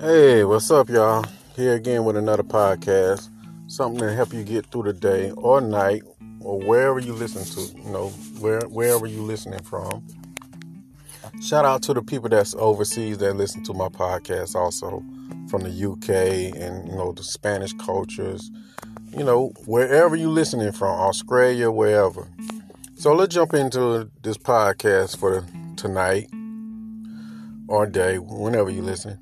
Hey, what's up, y'all? Here again with another podcast. Something to help you get through the day or night or wherever you listen to, you know, where wherever you listening from. Shout out to the people that's overseas that listen to my podcast also from the UK and you know the Spanish cultures, you know, wherever you listening from, Australia, wherever. So let's jump into this podcast for tonight or day, whenever you listen.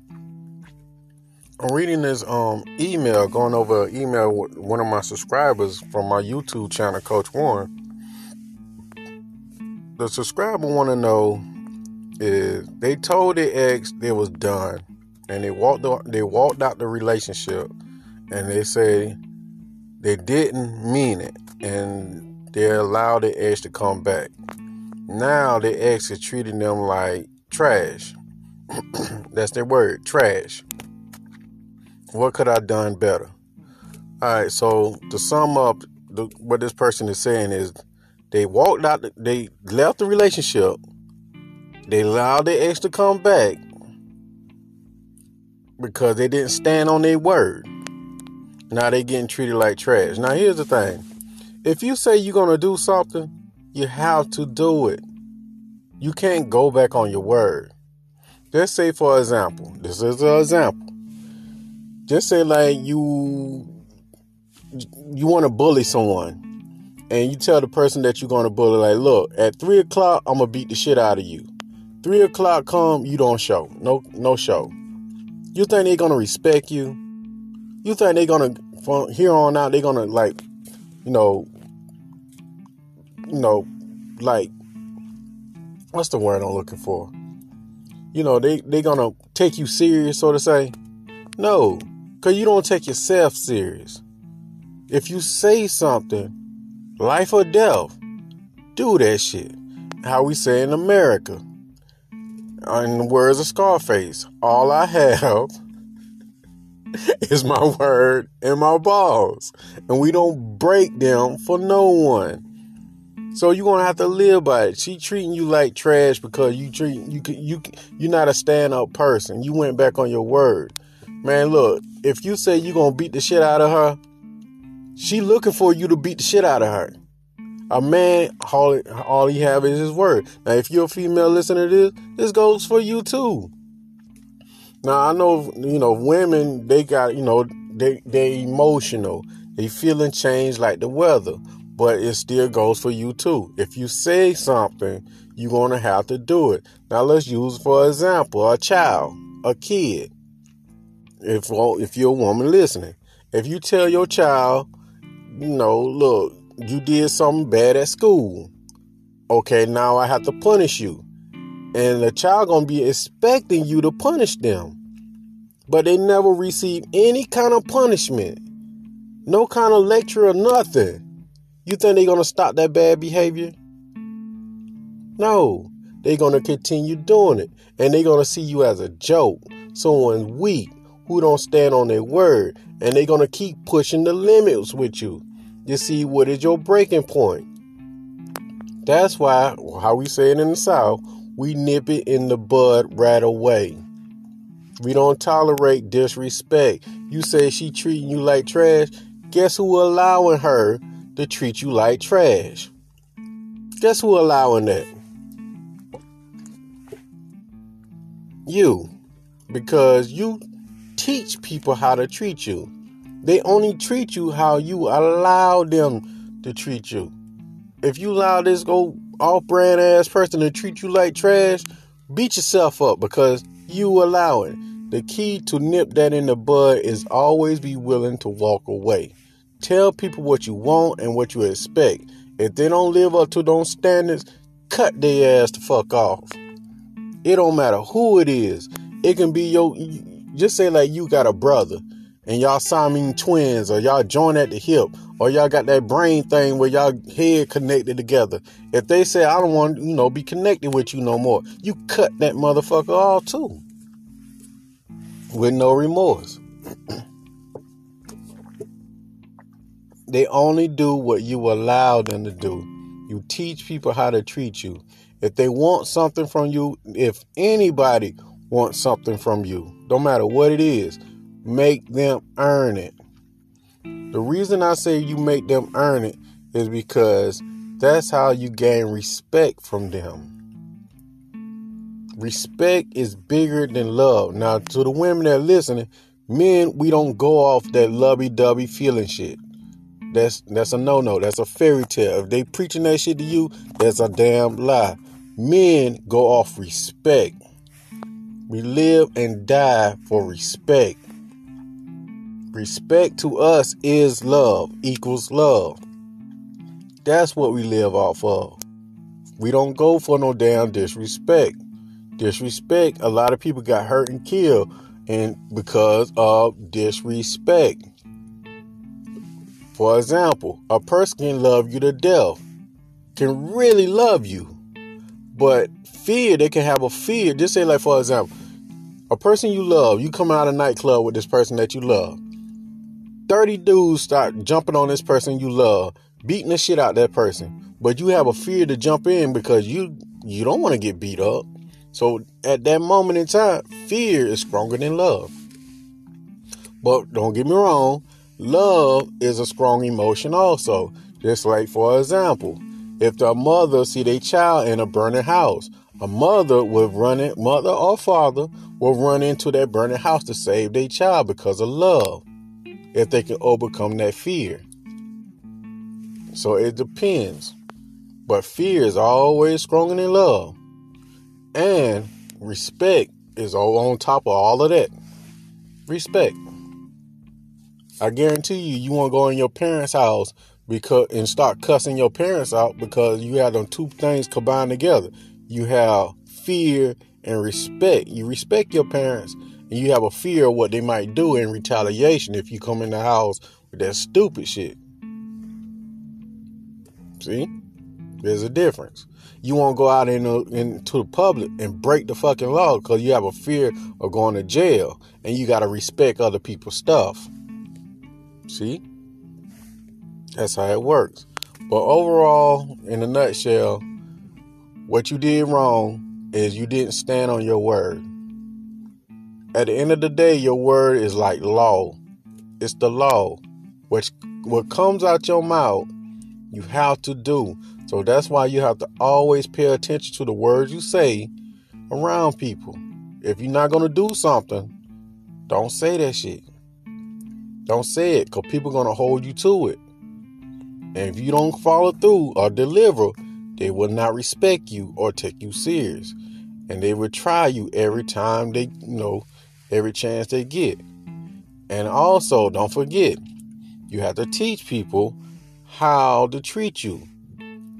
I'm reading this um email, going over email with one of my subscribers from my YouTube channel, Coach Warren. The subscriber want to know is they told their ex they was done, and they walked they walked out the relationship, and they say they didn't mean it, and they allowed the ex to come back. Now the ex is treating them like trash. That's their word, trash. What could I done better? All right, so to sum up, the, what this person is saying is they walked out, they left the relationship, they allowed their ex to come back because they didn't stand on their word. Now they getting treated like trash. Now here's the thing: if you say you're gonna do something, you have to do it. You can't go back on your word. Let's say, for example, this is an example just say like you you want to bully someone and you tell the person that you're going to bully like look at three o'clock i'm gonna beat the shit out of you. Three o'clock come you don't show. No no show. You think they're gonna respect you? You think they're gonna from here on out they're gonna like you know you know like what's the word i'm looking for? You know they they gonna take you serious so to say? No because you don't take yourself serious. If you say something, life or death, do that shit. How we say in America. In the words of Scarface, all I have is my word and my balls. And we don't break them for no one. So you're gonna have to live by it. She treating you like trash because you treat you you you're not a stand up person. You went back on your word. Man, look, if you say you're gonna beat the shit out of her, she looking for you to beat the shit out of her. A man, all, all he have is his word. Now, if you're a female listener to this, this goes for you too. Now, I know, you know, women, they got, you know, they, they emotional. They feeling change like the weather. But it still goes for you too. If you say something, you're going to have to do it. Now, let's use, for example, a child, a kid if oh, if you're a woman listening, if you tell your child, you know, look, you did something bad at school, okay, now I have to punish you, and the child gonna be expecting you to punish them, but they never receive any kind of punishment, no kind of lecture or nothing. You think they gonna stop that bad behavior? No, they're gonna continue doing it, and they're gonna see you as a joke, someone weak who don't stand on their word and they're going to keep pushing the limits with you to see what is your breaking point. That's why, how we say it in the South, we nip it in the bud right away. We don't tolerate disrespect. You say she treating you like trash. Guess who allowing her to treat you like trash? Guess who allowing that? You. Because you teach people how to treat you. They only treat you how you allow them to treat you. If you allow this old off brand ass person to treat you like trash, beat yourself up because you allow it. The key to nip that in the bud is always be willing to walk away. Tell people what you want and what you expect. If they don't live up to those standards, cut their ass the fuck off. It don't matter who it is. It can be your just say like you got a brother and y'all Siamese twins or y'all join at the hip or y'all got that brain thing where y'all head connected together. If they say I don't want you know be connected with you no more, you cut that motherfucker off too. With no remorse. they only do what you allow them to do. You teach people how to treat you. If they want something from you, if anybody wants something from you, no matter what it is, make them earn it. The reason I say you make them earn it is because that's how you gain respect from them. Respect is bigger than love. Now, to the women that are listening, men, we don't go off that lovey-dovey feeling shit. That's that's a no-no. That's a fairy tale. If they preaching that shit to you, that's a damn lie. Men go off respect. We live and die for respect. Respect to us is love, equals love. That's what we live off of. We don't go for no damn disrespect. Disrespect, a lot of people got hurt and killed and because of disrespect. For example, a person can love you to death, can really love you, but fear, they can have a fear. Just say, like, for example, a person you love, you come out of a nightclub with this person that you love. 30 dudes start jumping on this person you love, beating the shit out that person. But you have a fear to jump in because you you don't want to get beat up. So at that moment in time, fear is stronger than love. But don't get me wrong, Love is a strong emotion also. Just like for example, if the mother see their child in a burning house, a mother will run it, mother or father will run into that burning house to save their child because of love. If they can overcome that fear. So it depends. But fear is always stronger than love. And respect is all on top of all of that. Respect. I guarantee you, you won't go in your parents' house because and start cussing your parents out because you have them two things combined together. You have fear and respect. You respect your parents, and you have a fear of what they might do in retaliation if you come in the house with that stupid shit. See, there's a difference. You won't go out into the public and break the fucking law because you have a fear of going to jail, and you got to respect other people's stuff. See? That's how it works. But overall, in a nutshell, what you did wrong is you didn't stand on your word. At the end of the day, your word is like law. It's the law. Which what comes out your mouth, you have to do. So that's why you have to always pay attention to the words you say around people. If you're not gonna do something, don't say that shit. Don't say it because people to hold you to it. And if you don't follow through or deliver, they will not respect you or take you serious. And they will try you every time they, you know, every chance they get. And also, don't forget, you have to teach people how to treat you.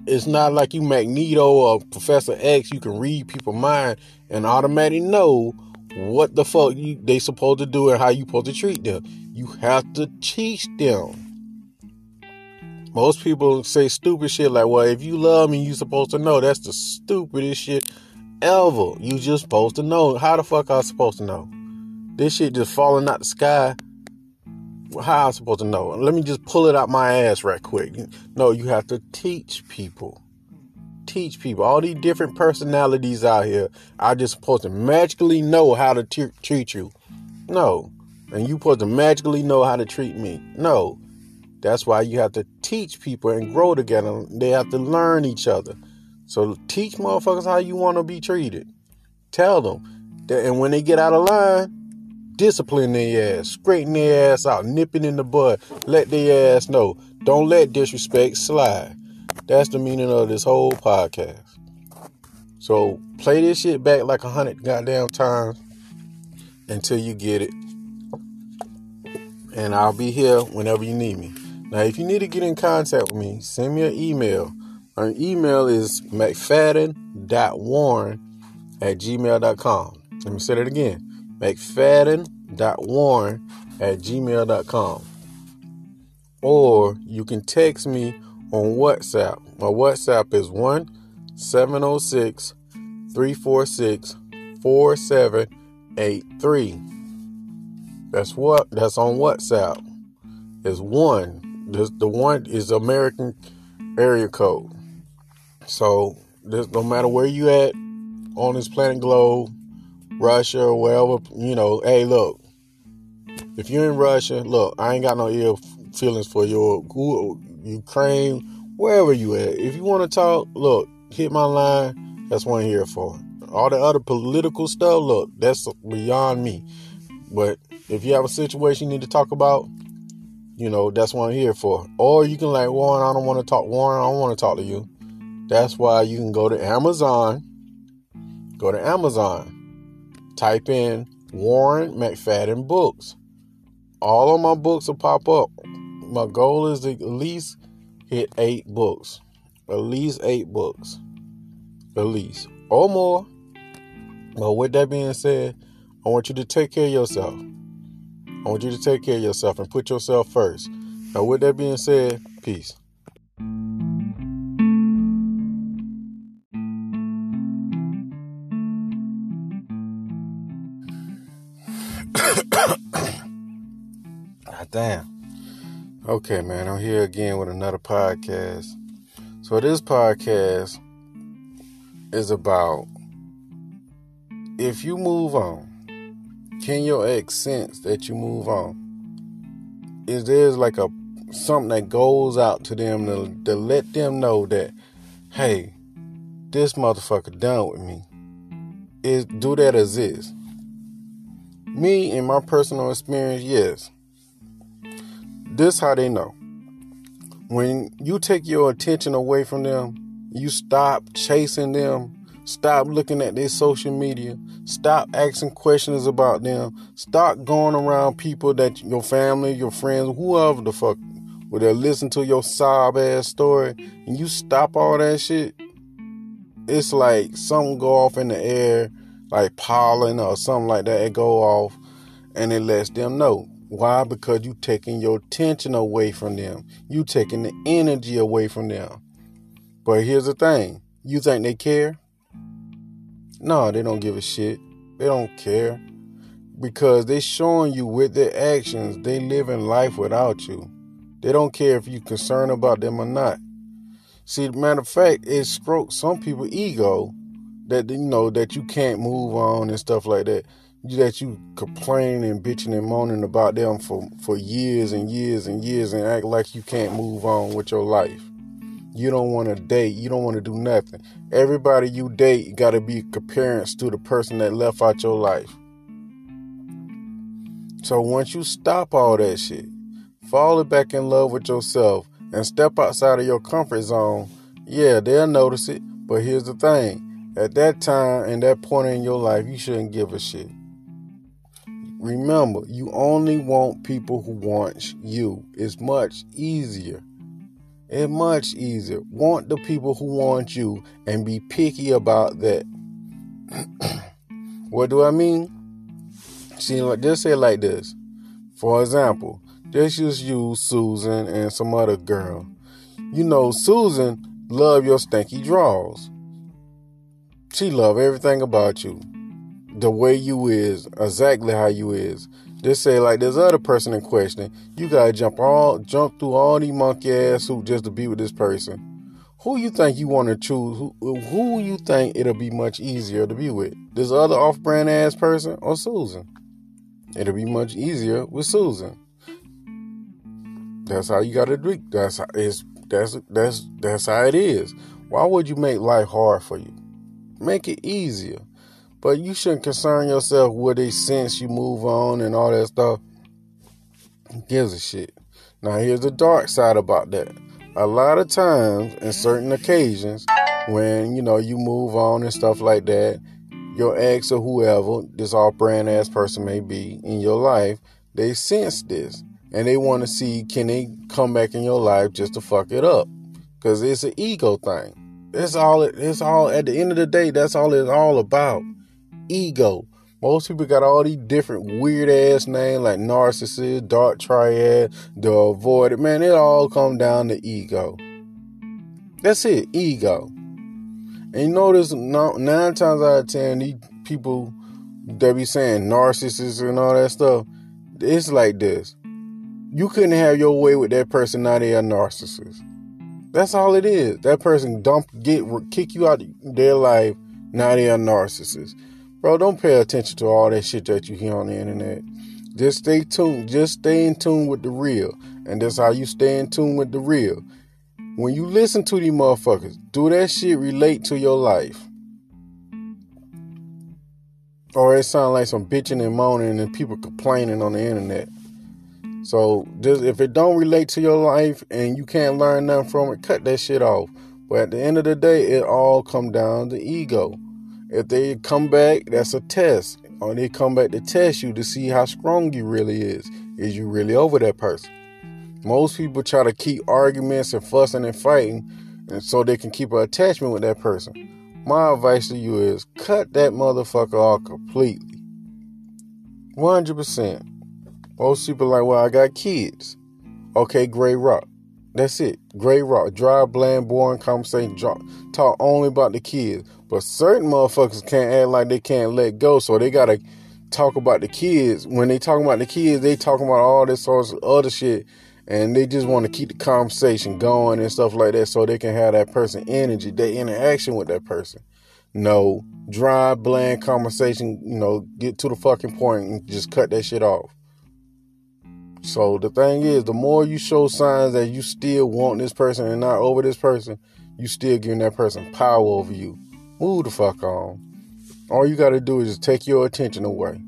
It's not like you Magneto or Professor X, you can read people's mind and automatically know what the fuck you, they supposed to do and how you supposed to treat them. You have to teach them. Most people say stupid shit like, well, if you love me, you supposed to know. That's the stupidest shit ever. You just supposed to know. How the fuck I supposed to know? This shit just falling out the sky. How I supposed to know? Let me just pull it out my ass right quick. No, you have to teach people. Teach people. All these different personalities out here. I just supposed to magically know how to treat you. No and you supposed to magically know how to treat me. No. That's why you have to teach people and grow together. They have to learn each other. So teach motherfuckers how you want to be treated. Tell them. That, and when they get out of line, discipline their ass, straighten their ass out, nipping in the bud, let their ass know. Don't let disrespect slide. That's the meaning of this whole podcast. So play this shit back like a hundred goddamn times until you get it and I'll be here whenever you need me. Now, if you need to get in contact with me, send me an email. My email is mcfadden.warren at gmail.com. Let me say that again mcfadden.warren at gmail.com. Or you can text me on WhatsApp. My WhatsApp is 1 706 346 4783. That's what that's on WhatsApp. It's 1 the the one is American area code. So this, no matter where you at on this planet globe, Russia or wherever, you know, hey, look, if you're in Russia, look, I ain't got no ill feelings for your Ukraine, wherever you at. If you want to talk, look, hit my line. That's what I'm here for. All the other political stuff, look, that's beyond me. But if you have a situation you need to talk about, you know, that's what I'm here for. Or you can like, Warren, I don't want to talk. Warren, I don't want to talk to you. That's why you can go to Amazon. Go to Amazon. Type in Warren McFadden books. All of my books will pop up. My goal is to at least hit eight books. At least eight books. At least. Or more. But with that being said, I want you to take care of yourself. I want you to take care of yourself and put yourself first. Now, with that being said, peace. Ah, damn. Okay, man, I'm here again with another podcast. So, this podcast is about if you move on, can your ex sense that you move on? Is there's like a something that goes out to them to, to let them know that, hey, this motherfucker done with me. Is do that exist? Me, in my personal experience, yes. This how they know. When you take your attention away from them, you stop chasing them Stop looking at their social media. Stop asking questions about them. Stop going around people that your family, your friends, whoever the fuck, will they listen to your sob ass story and you stop all that shit. It's like something go off in the air, like pollen or something like that. It go off and it lets them know. Why? Because you taking your attention away from them. You taking the energy away from them. But here's the thing. You think they care? No, they don't give a shit. They don't care. Because they showing you with their actions, they living life without you. They don't care if you concerned about them or not. See, matter of fact, it strokes some people ego that you know that you can't move on and stuff like that. That you complain and bitching and moaning about them for, for years and years and years and act like you can't move on with your life. You don't want to date. You don't want to do nothing. Everybody you date got to be comparents to the person that left out your life. So once you stop all that shit, fall back in love with yourself, and step outside of your comfort zone, yeah, they'll notice it. But here's the thing at that time and that point in your life, you shouldn't give a shit. Remember, you only want people who want you. It's much easier it's much easier. Want the people who want you and be picky about that. what do I mean? See, just say like this. For example, just use you, Susan, and some other girl. You know, Susan love your stanky draws. She love everything about you. The way you is, exactly how you is. Just say like this other person in question, you gotta jump all jump through all these monkey ass hoops just to be with this person. Who you think you want to choose? Who, who you think it'll be much easier to be with? This other off-brand ass person or Susan? It'll be much easier with Susan. That's how you gotta do. That's how it's that's that's that's how it is. Why would you make life hard for you? Make it easier. But you shouldn't concern yourself with they sense you move on and all that stuff. gives a shit. Now here's the dark side about that. A lot of times, in certain occasions, when you know you move on and stuff like that, your ex or whoever, this all brand ass person may be in your life, they sense this and they want to see can they come back in your life just to fuck it up because it's an ego thing. It's all. It's all. At the end of the day, that's all it's all about ego. Most people got all these different weird ass names like narcissist, dark triad, the avoided. Man, it all come down to ego. That's it, ego. And you notice nine times out of ten, these people that be saying narcissists and all that stuff, it's like this. You couldn't have your way with that person, now they are narcissist. That's all it is. That person dump get kick you out of their life, now they are narcissist. Bro, don't pay attention to all that shit that you hear on the internet. Just stay tuned. Just stay in tune with the real. And that's how you stay in tune with the real. When you listen to these motherfuckers, do that shit relate to your life? Or it sound like some bitching and moaning and people complaining on the internet. So just if it don't relate to your life and you can't learn nothing from it, cut that shit off. But at the end of the day, it all come down to ego. If they come back, that's a test. Or they come back to test you to see how strong you really is. Is you really over that person? Most people try to keep arguments and fussing and fighting and so they can keep an attachment with that person. My advice to you is cut that motherfucker off completely. 100%. Most people like, well, I got kids. Okay, gray rock. That's it. Gray rock. Dry, bland, boring conversation. Talk only about the kids. But certain motherfuckers can't act like they can't let go, so they gotta talk about the kids. When they talk about the kids, they talking about all this sorts of other shit, and they just want to keep the conversation going and stuff like that, so they can have that person energy, their interaction with that person. No dry, bland conversation. You know, get to the fucking point and just cut that shit off. So the thing is, the more you show signs that you still want this person and not over this person, you still giving that person power over you. Move the fuck on. All you gotta do is just take your attention away.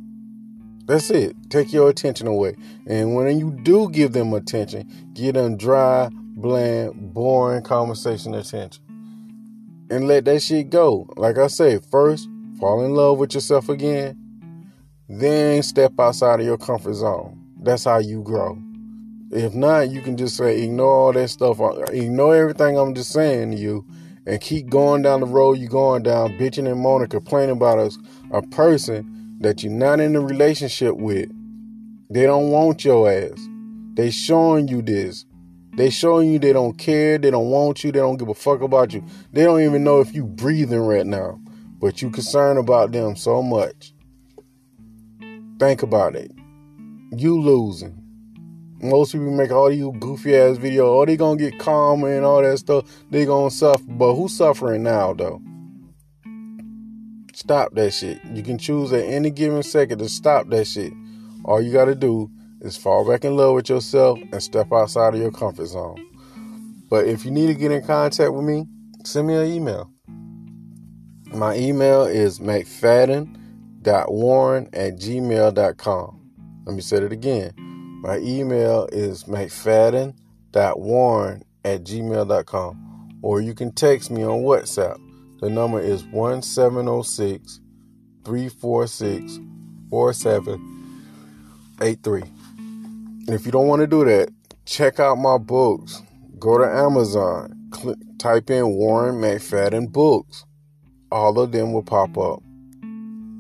That's it. Take your attention away. And when you do give them attention, give them dry, bland, boring conversation attention. And let that shit go. Like I say, first, fall in love with yourself again. Then step outside of your comfort zone. That's how you grow. If not, you can just say, ignore all that stuff, ignore everything I'm just saying to you, and keep going down the road you're going down, bitching and moaning, complaining about us, a person that you're not in a relationship with. They don't want your ass. They showing you this. They showing you they don't care, they don't want you, they don't give a fuck about you. They don't even know if you breathing right now. But you concerned about them so much. Think about it you losing. Most people make all you goofy ass video. Oh, they gonna get calm and all that stuff. They gonna suffer. But who's suffering now though? Stop that shit. You can choose at any given second to stop that shit. All you gotta do is fall back in love with yourself and step outside of your comfort zone. But if you need to get in contact with me, send me an email. My email is mcfadden.warren at gmail.com. Let me say it again. My email is mcfadden.warren at gmail.com. Or you can text me on WhatsApp. The number is 1706 346 4783. And if you don't want to do that, check out my books. Go to Amazon, click, type in Warren McFadden books. All of them will pop up.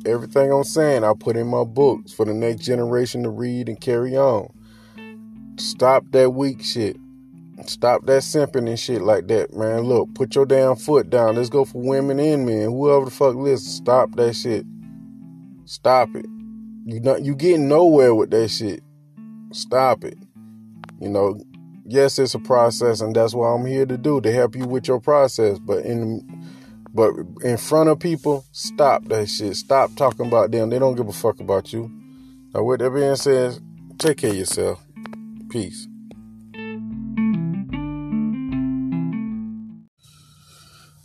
Everything I'm saying, I put in my books for the next generation to read and carry on. Stop that weak shit. Stop that simping and shit like that, man. Look, put your damn foot down. Let's go for women and men. Whoever the fuck listen, stop that shit. Stop it. You not you getting nowhere with that shit. Stop it. You know, yes, it's a process, and that's what I'm here to do to help you with your process. But in but in front of people, stop that shit. Stop talking about them. They don't give a fuck about you. Now, with that being said, take care of yourself. Peace.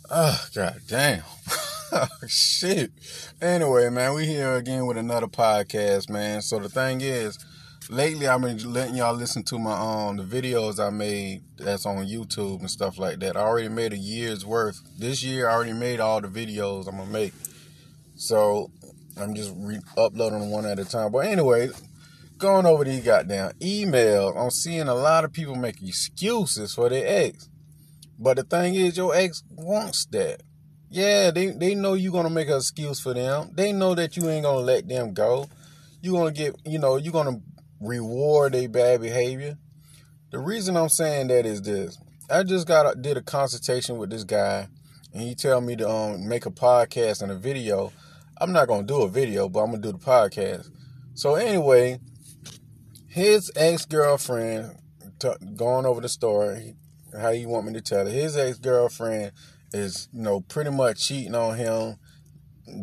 Ah, oh, god damn. shit. Anyway, man, we here again with another podcast, man. So the thing is, lately I've been letting y'all listen to my um the videos I made that's on YouTube and stuff like that. I already made a year's worth. This year I already made all the videos I'm gonna make. So I'm just re- uploading one at a time. But anyway, going over these goddamn email, I'm seeing a lot of people make excuses for their ex. But the thing is, your ex wants that. Yeah, they, they know you're gonna make an excuse for them. They know that you ain't gonna let them go. You're gonna get, you know, you're gonna reward a bad behavior. The reason I'm saying that is this. I just got did a consultation with this guy, and he tell me to um, make a podcast and a video. I'm not gonna do a video, but I'm gonna do the podcast. So anyway, his ex girlfriend, t- going over the story, how you want me to tell it. His ex girlfriend is, you know, pretty much cheating on him,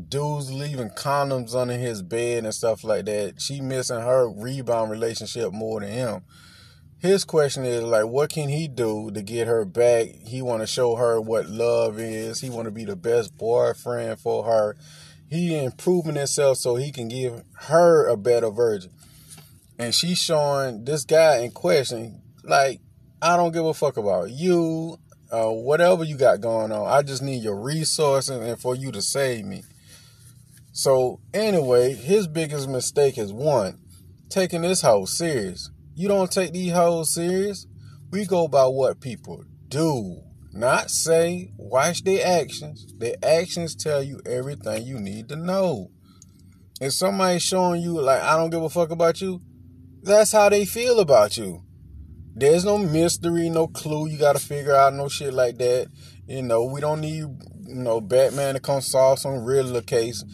dudes leaving condoms under his bed and stuff like that. She missing her rebound relationship more than him. His question is like, what can he do to get her back? He want to show her what love is. He want to be the best boyfriend for her. He improving himself so he can give her a better version. And she's showing this guy in question, like, I don't give a fuck about you, uh, whatever you got going on. I just need your resources and for you to save me. So anyway, his biggest mistake is one, taking this hoe serious. You don't take these hoes serious. We go by what people do, not say. Watch their actions. Their actions tell you everything you need to know. If somebody's showing you like I don't give a fuck about you, that's how they feel about you. There's no mystery, no clue you gotta figure out, no shit like that. You know, we don't need you know Batman to come solve some real case.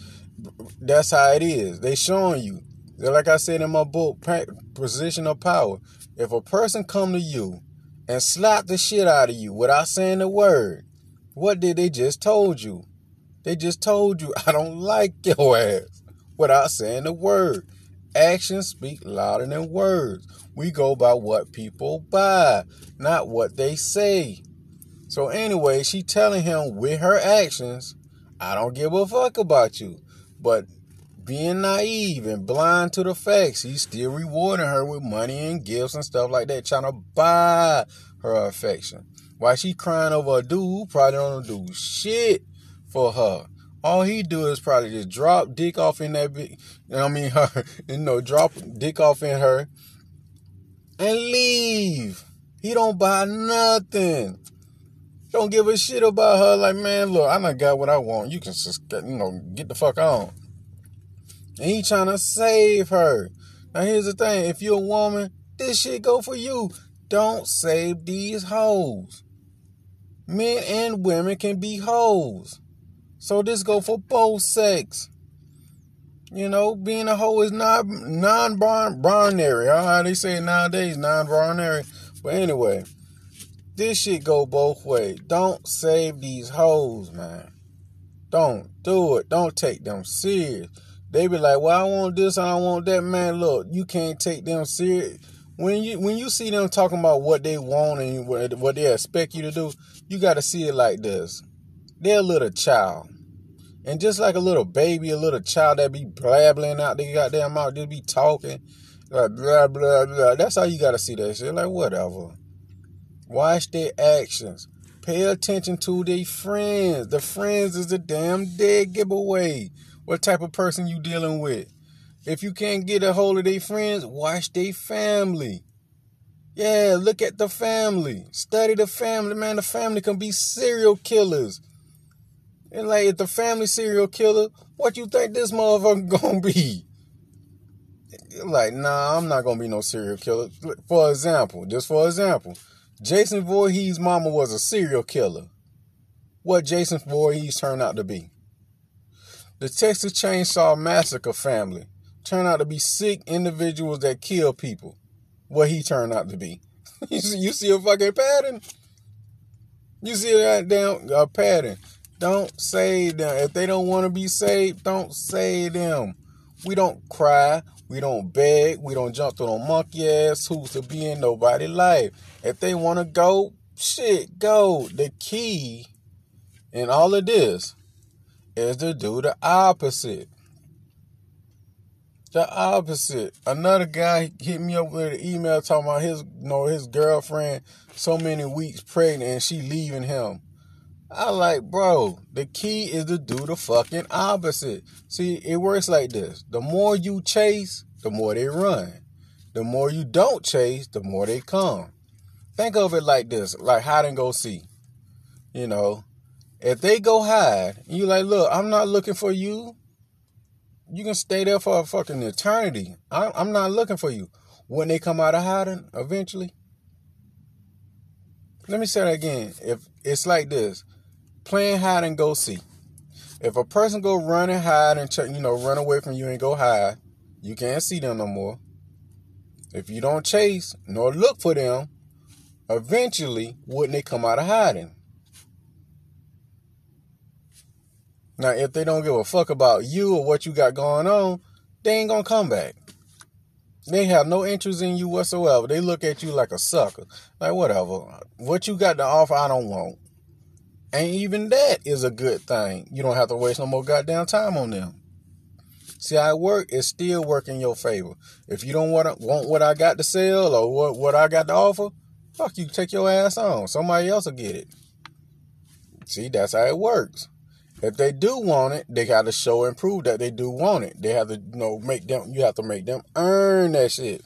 That's how it is. They showing you. Like I said in my book, Position of Power. If a person come to you and slap the shit out of you without saying a word, what did they just told you? They just told you, I don't like your ass without saying a word. Actions speak louder than words. We go by what people buy, not what they say. So anyway, she telling him with her actions, I don't give a fuck about you. But being naive and blind to the facts. He's still rewarding her with money and gifts and stuff like that, trying to buy her affection. Why she crying over a dude, probably don't do shit for her. All he do is probably just drop dick off in that big, you know I mean, her, you know, drop dick off in her and leave. He don't buy nothing. Don't give a shit about her. Like, man, look, I done got what I want. You can just, get, you know, get the fuck on. And he trying to save her. Now here's the thing: if you're a woman, this shit go for you. Don't save these hoes. Men and women can be hoes. So this go for both sex. You know, being a hoe is not non-binary. All right, they say nowadays non-binary. But anyway, this shit go both ways. Don't save these hoes, man. Don't do it. Don't take them serious. They be like, "Well, I want this and I want that." Man, look, you can't take them serious. When you when you see them talking about what they want and what, what they expect you to do, you got to see it like this. They're a little child. And just like a little baby, a little child that be blabbling out their goddamn mouth, just be talking, like blah blah blah. That's how you gotta see that shit. Like whatever. Watch their actions. Pay attention to their friends. The friends is a damn dead giveaway what type of person you dealing with. If you can't get a hold of their friends, watch their family. Yeah, look at the family. Study the family, man. The family can be serial killers. And like, if the family serial killer, what you think this motherfucker gonna be? Like, nah, I'm not gonna be no serial killer. For example, just for example, Jason Voorhees' mama was a serial killer. What Jason Voorhees turned out to be? The Texas Chainsaw Massacre family turned out to be sick individuals that kill people. What he turned out to be. you, see, you see a fucking pattern? You see that damn uh, pattern. Don't save them. If they don't want to be saved, don't save them. We don't cry. We don't beg. We don't jump through no monkey ass hoops to be in nobody's life. If they want to go, shit, go. The key in all of this is to do the opposite. The opposite. Another guy hit me up with an email talking about his you know, his girlfriend so many weeks pregnant and she leaving him. I like, bro, the key is to do the fucking opposite. See, it works like this. The more you chase, the more they run. The more you don't chase, the more they come. Think of it like this, like hide and go see. You know, if they go hide, you like, look, I'm not looking for you. You can stay there for a fucking eternity. I, I'm not looking for you. When they come out of hiding, eventually. Let me say that again. If it's like this, playing hide and go see. If a person go run and hide and you know run away from you and go hide, you can't see them no more. If you don't chase nor look for them, eventually wouldn't they come out of hiding? Now, if they don't give a fuck about you or what you got going on, they ain't gonna come back. They have no interest in you whatsoever. They look at you like a sucker. Like, whatever. What you got to offer, I don't want. And even that is a good thing. You don't have to waste no more goddamn time on them. See how it work? It's still working in your favor. If you don't want want what I got to sell or what, what I got to offer, fuck you, take your ass on. Somebody else will get it. See, that's how it works. If they do want it, they got to show and prove that they do want it. They have to, you know, make them. You have to make them earn that shit.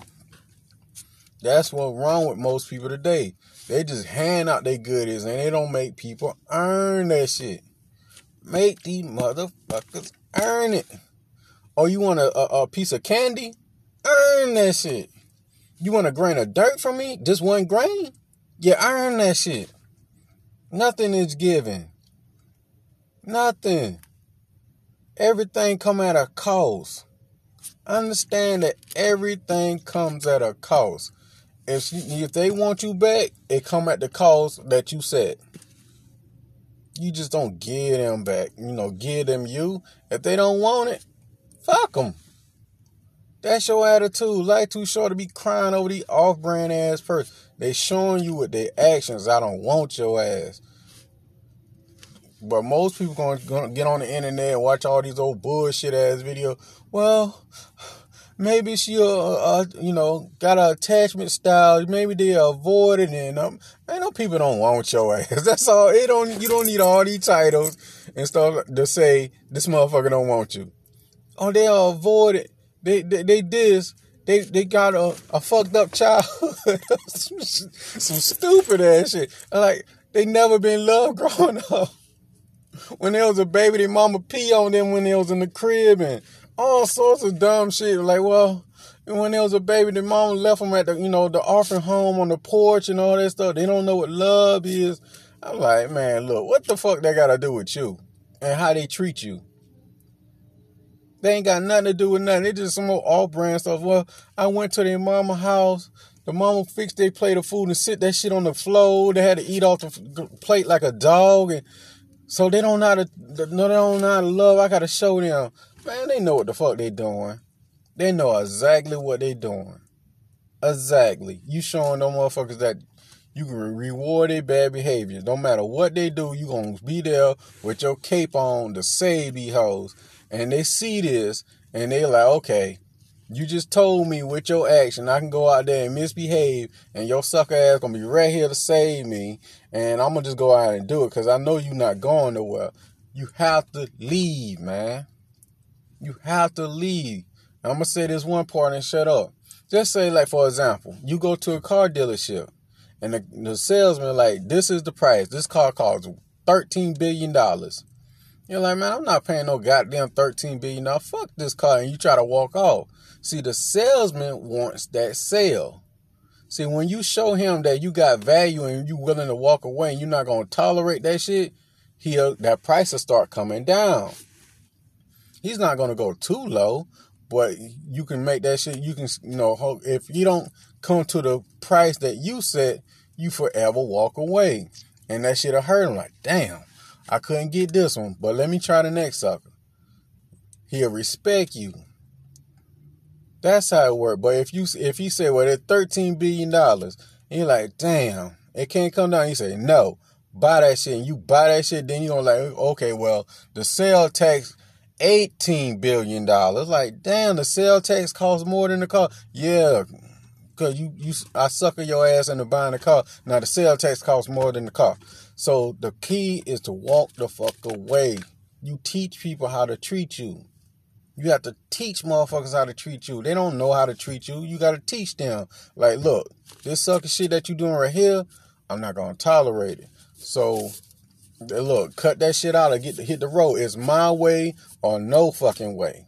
That's what's wrong with most people today. They just hand out their goodies and they don't make people earn that shit. Make these motherfuckers earn it. Oh, you want a, a, a piece of candy? Earn that shit. You want a grain of dirt from me? Just one grain? You earn that shit. Nothing is given. Nothing. Everything come at a cost. Understand that everything comes at a cost. If if they want you back, it come at the cost that you set. You just don't give them back. You know, give them you. If they don't want it, fuck them. That's your attitude. Life too short to be crying over the off-brand ass person. They showing you with their actions. I don't want your ass. But most people gonna, gonna get on the internet and watch all these old bullshit ass video. Well, maybe she, uh, uh, you know, got an attachment style. Maybe they avoid it, and um, man, no people don't want your ass. That's all. It don't. You don't need all these titles and stuff to say this motherfucker don't want you. Oh, they avoid it. They they, they this. They they got a, a fucked up childhood. some, some stupid ass shit. Like they never been loved growing up when there was a baby, their mama pee on them when they was in the crib and all sorts of dumb shit. Like, well, when there was a baby, their mom left them at the, you know, the orphan home on the porch and all that stuff. They don't know what love is. I'm like, man, look, what the fuck they got to do with you and how they treat you? They ain't got nothing to do with nothing. They just some off brand stuff. Well, I went to their mama house. The mama fixed their plate of food and sit that shit on the floor. They had to eat off the plate like a dog. And so they don't know how to, they don't know how to love. I gotta show them. Man, they know what the fuck they doing. They know exactly what they doing. Exactly. You showing them motherfuckers that you can reward their bad behavior. No matter what they do, you gonna be there with your cape on to save these hoes. And they see this and they like, okay, you just told me with your action I can go out there and misbehave, and your sucker ass gonna be right here to save me, and I'm gonna just go out and do it because I know you're not going nowhere. You have to leave, man. You have to leave. I'm gonna say this one part and shut up. Just say, like for example, you go to a car dealership, and the, the salesman like, this is the price. This car costs thirteen billion dollars. You're like, man, I'm not paying no goddamn thirteen billion dollars. Fuck this car, and you try to walk off. See, the salesman wants that sale. See, when you show him that you got value and you willing to walk away and you're not gonna tolerate that shit, he'll that price will start coming down. He's not gonna go too low, but you can make that shit. You can, you know, if you don't come to the price that you set, you forever walk away, and that shit'll hurt him. Like, damn, I couldn't get this one, but let me try the next sucker. He'll respect you. That's how it works. But if you if he say, well, it's thirteen billion dollars, and you're like, damn, it can't come down. You say, no, buy that shit, and you buy that shit, then you're like, oh, okay, well, the sale tax. $18 billion. Like, damn, the sale tax costs more than the car. Yeah, because you, you, I sucker your ass into buying a car. Now, the sale tax costs more than the car. So, the key is to walk the fuck away. You teach people how to treat you. You have to teach motherfuckers how to treat you. They don't know how to treat you. You got to teach them. Like, look, this sucker shit that you doing right here, I'm not gonna tolerate it. So, look, cut that shit out and get to hit the road. It's my way or no fucking way.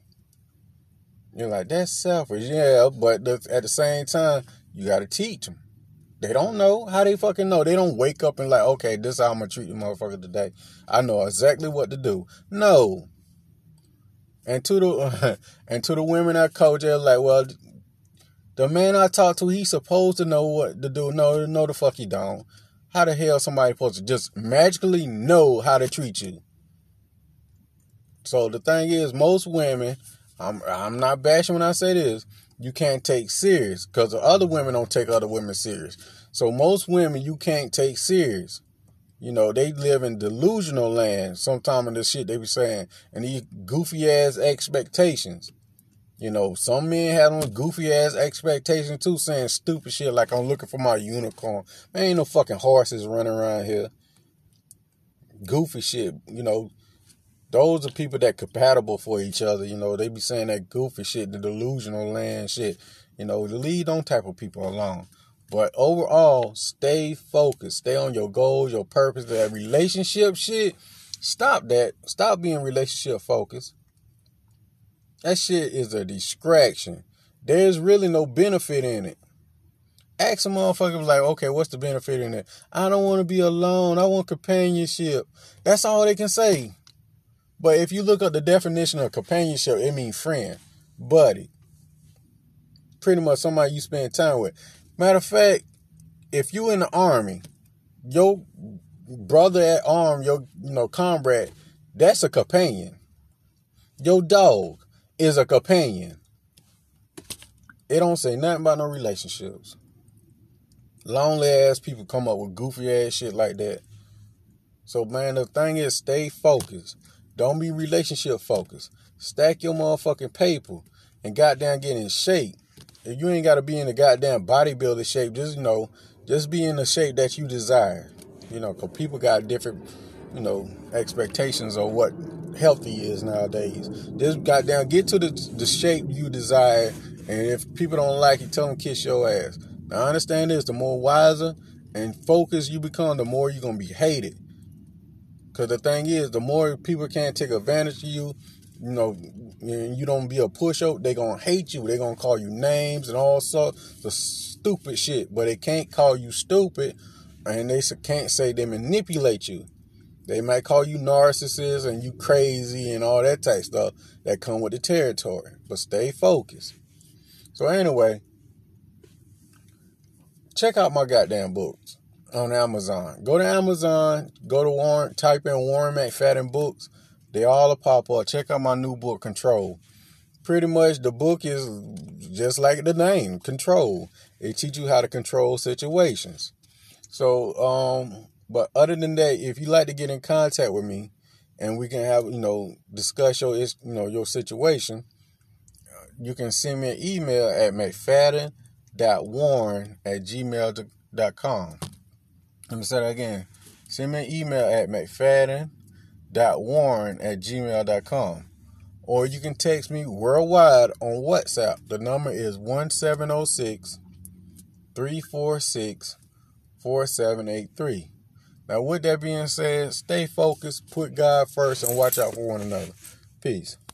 You're like, that's selfish, yeah, but at the same time, you got to teach them. They don't know how they fucking know. They don't wake up and like, okay, this is how I'm gonna treat you, motherfucker, today. I know exactly what to do. No, and to the and to the women I coach, they're like, well, the man I talk to, he's supposed to know what to do. No, no, the fuck he don't. How the hell somebody supposed to just magically know how to treat you? So the thing is, most women, I'm I'm not bashing when I say this, you can't take serious because the other women don't take other women serious. So most women you can't take serious. You know, they live in delusional land sometime in the shit they be saying and these goofy ass expectations. You know, some men have them goofy ass expectations too, saying stupid shit like I'm looking for my unicorn. Man, ain't no fucking horses running around here. Goofy shit, you know. Those are people that compatible for each other, you know. They be saying that goofy shit, the delusional land shit. You know, lead don't type of people alone. But overall, stay focused. Stay on your goals, your purpose, that relationship shit. Stop that. Stop being relationship focused. That shit is a distraction. There's really no benefit in it. Ask a motherfucker like, okay, what's the benefit in it? I don't want to be alone. I want companionship. That's all they can say. But if you look up the definition of companionship, it means friend, buddy. Pretty much somebody you spend time with. Matter of fact, if you in the army, your brother at arm, your you know comrade, that's a companion. Your dog is a companion. It don't say nothing about no relationships. Lonely ass people come up with goofy ass shit like that. So man, the thing is, stay focused. Don't be relationship focused. Stack your motherfucking paper and goddamn get in shape. You ain't got to be in the goddamn bodybuilder shape, just you know, just be in the shape that you desire. You know, cause people got different, you know, expectations of what healthy is nowadays. Just goddamn get to the the shape you desire, and if people don't like it, tell them kiss your ass. Now understand this: the more wiser and focused you become, the more you're gonna be hated. Cause the thing is, the more people can't take advantage of you, you know, you don't be a pushover, they gonna hate you. They gonna call you names and all sorts of stupid shit. But they can't call you stupid, and they can't say they manipulate you. They might call you narcissist and you crazy and all that type stuff that come with the territory. But stay focused. So anyway, check out my goddamn books on Amazon. Go to Amazon, go to Warren, type in Warren McFadden books they all a pop up. Check out my new book, Control. Pretty much the book is just like the name, Control. It teach you how to control situations. So, um, but other than that, if you like to get in contact with me and we can have, you know, discuss your, you know, your situation, you can send me an email at mcfadden.warren at gmail.com. Let me say that again. Send me an email at mcfadden warren at gmail.com. Or you can text me worldwide on WhatsApp. The number is 1706 346 4783. Now, with that being said, stay focused, put God first, and watch out for one another. Peace.